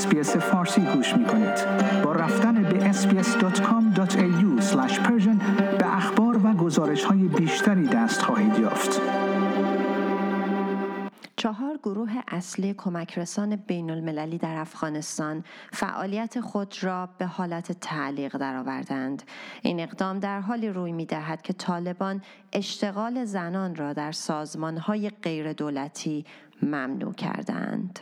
اسپیس فارسی گوش می کنید. با رفتن به sbs.com.au به اخبار و گزارش های بیشتری دست خواهید یافت. چهار گروه اصلی کمک رسان بین المللی در افغانستان فعالیت خود را به حالت تعلیق درآوردند. این اقدام در حالی روی می دهد که طالبان اشتغال زنان را در سازمان های غیر دولتی ممنوع کردند.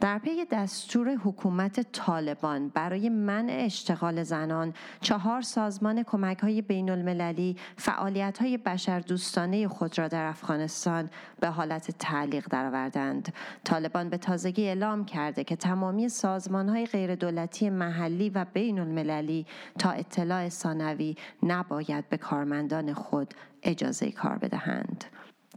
در پی دستور حکومت طالبان برای منع اشتغال زنان چهار سازمان کمک های بین المللی فعالیت های بشردوستانه خود را در افغانستان به حالت تعلیق درآوردند. طالبان به تازگی اعلام کرده که تمامی سازمان های غیر دولتی محلی و بین المللی تا اطلاع ثانوی نباید به کارمندان خود اجازه کار بدهند.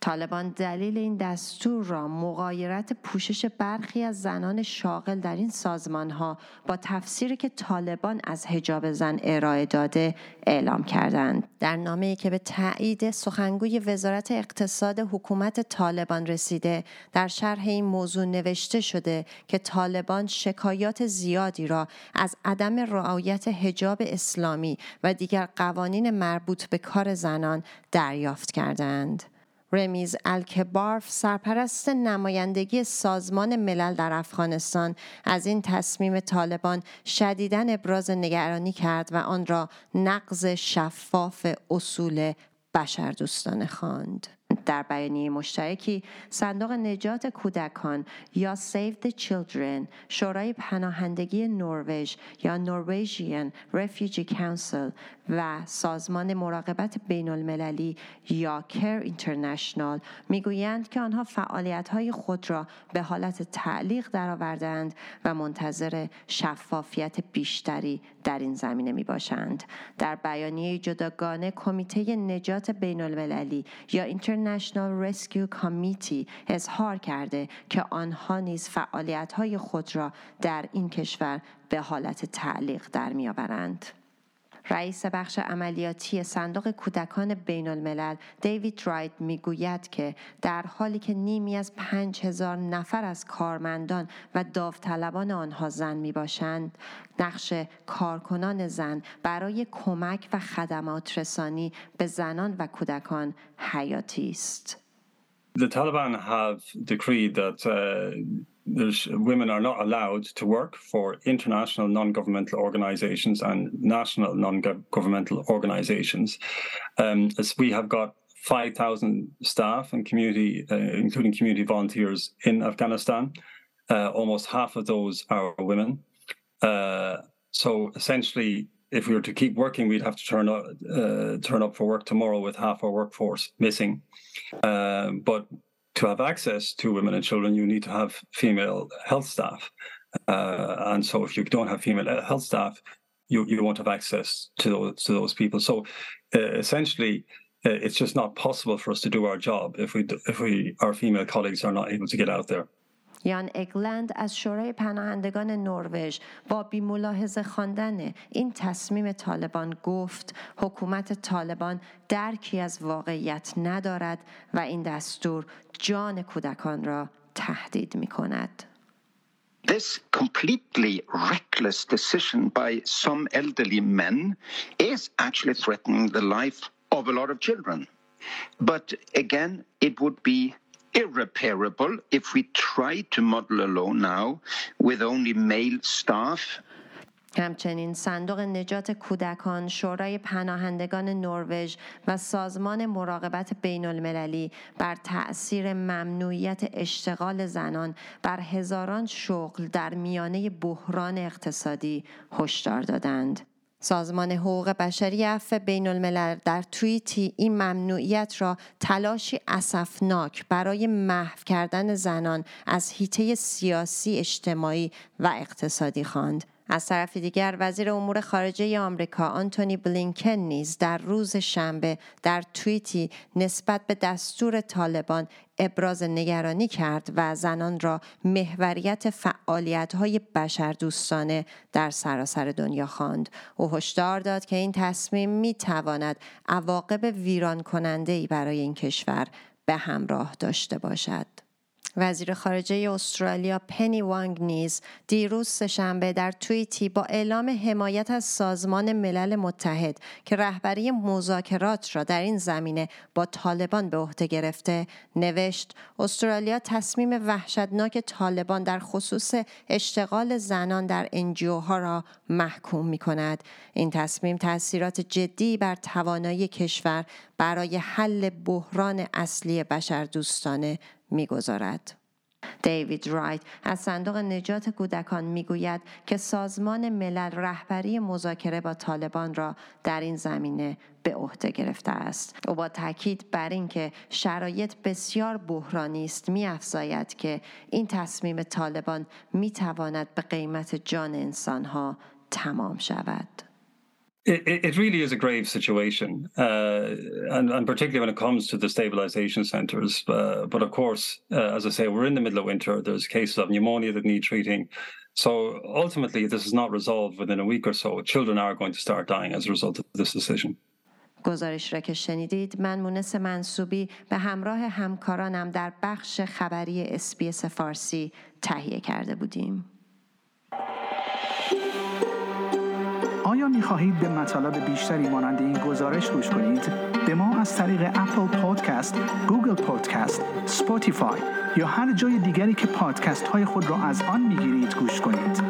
طالبان دلیل این دستور را مغایرت پوشش برخی از زنان شاغل در این سازمان ها با تفسیری که طالبان از حجاب زن ارائه داده اعلام کردند. در نامه که به تایید سخنگوی وزارت اقتصاد حکومت طالبان رسیده در شرح این موضوع نوشته شده که طالبان شکایات زیادی را از عدم رعایت حجاب اسلامی و دیگر قوانین مربوط به کار زنان دریافت کردند. رمیز الکبارف سرپرست نمایندگی سازمان ملل در افغانستان از این تصمیم طالبان شدیداً ابراز نگرانی کرد و آن را نقض شفاف اصول بشردوستانه خواند. در بیانیه مشترکی صندوق نجات کودکان یا Save the Children شورای پناهندگی نروژ یا Norwegian Refugee Council و سازمان مراقبت بین المللی یا Care International می‌گویند که آنها فعالیت های خود را به حالت تعلیق درآوردند و منتظر شفافیت بیشتری در این زمینه می باشند. در بیانیه جداگانه کمیته نجات بین المللی یا International Rescue Committee اظهار کرده که آنها نیز فعالیت های خود را در این کشور به حالت تعلیق در میآورند. رئیس بخش عملیاتی صندوق کودکان بین الملل دیوید رایت می‌گوید که در حالی که نیمی از پنج هزار نفر از کارمندان و داوطلبان آنها زن می باشند نقش کارکنان زن برای کمک و خدمات رسانی به زنان و کودکان حیاتی است. The Taliban have decreed that uh, women are not allowed to work for international non-governmental organizations and national non-governmental organizations. Um, as we have got 5,000 staff and community, uh, including community volunteers in Afghanistan. Uh, almost half of those are women. Uh, so essentially, if we were to keep working, we'd have to turn up, uh, turn up for work tomorrow with half our workforce missing. Um, but to have access to women and children, you need to have female health staff. Uh, and so if you don't have female health staff, you, you won't have access to those, to those people. So uh, essentially, uh, it's just not possible for us to do our job if we if we our female colleagues are not able to get out there. یان اگلند از شورای پناهندگان نروژ با بیملاحظه خواندن این تصمیم طالبان گفت حکومت طالبان درکی از واقعیت ندارد و این دستور جان کودکان را تهدید می کند. This completely reckless decision by some elderly men is actually threatening the life of a lot of children. But again, it would be irreparable if we try to model a law now with only male staff همچنین صندوق نجات کودکان، شورای پناهندگان نروژ و سازمان مراقبت بین المللی بر تأثیر ممنوعیت اشتغال زنان بر هزاران شغل در میانه بحران اقتصادی هشدار دادند. سازمان حقوق بشری عفو بین الملل در توییتی این ممنوعیت را تلاشی اسفناک برای محو کردن زنان از حیطه سیاسی اجتماعی و اقتصادی خواند. از طرف دیگر وزیر امور خارجه آمریکا آنتونی بلینکن نیز در روز شنبه در توییتی نسبت به دستور طالبان ابراز نگرانی کرد و زنان را محوریت فعالیت های بشردوستانه در سراسر دنیا خواند. او هشدار داد که این تصمیم می تواند عواقب ویران کننده ای برای این کشور به همراه داشته باشد. وزیر خارجه استرالیا پنی وانگ نیز دیروز سهشنبه در توییتی با اعلام حمایت از سازمان ملل متحد که رهبری مذاکرات را در این زمینه با طالبان به عهده گرفته نوشت استرالیا تصمیم وحشتناک طالبان در خصوص اشتغال زنان در انجیو ها را محکوم می کند. این تصمیم تاثیرات جدی بر توانایی کشور برای حل بحران اصلی بشردوستانه می‌گذارد. دیوید رایت از صندوق نجات کودکان می‌گوید که سازمان ملل رهبری مذاکره با طالبان را در این زمینه به عهده گرفته است او با تاکید بر اینکه شرایط بسیار بحرانی است میافزاید که این تصمیم طالبان می‌تواند به قیمت جان انسانها تمام شود It, it, really is a grave situation, uh, and, and, particularly when it comes to the stabilization centres. Uh, but of course, uh, as I say, we're in the middle of winter. There's cases of pneumonia that need treating. So ultimately, this is not resolved within a week or so. Children are going to start dying as a result of this decision. گزارش را که شنیدید من مونس منصوبی به همراه همکارانم در بخش خبری اسپیس فارسی تهیه کرده بودیم. آیا می خواهید به مطالب بیشتری مانند این گزارش گوش کنید؟ به ما از طریق Apple Podcast، Google Podcast، Spotify یا هر جای دیگری که پادکست های خود را از آن می گیرید گوش کنید.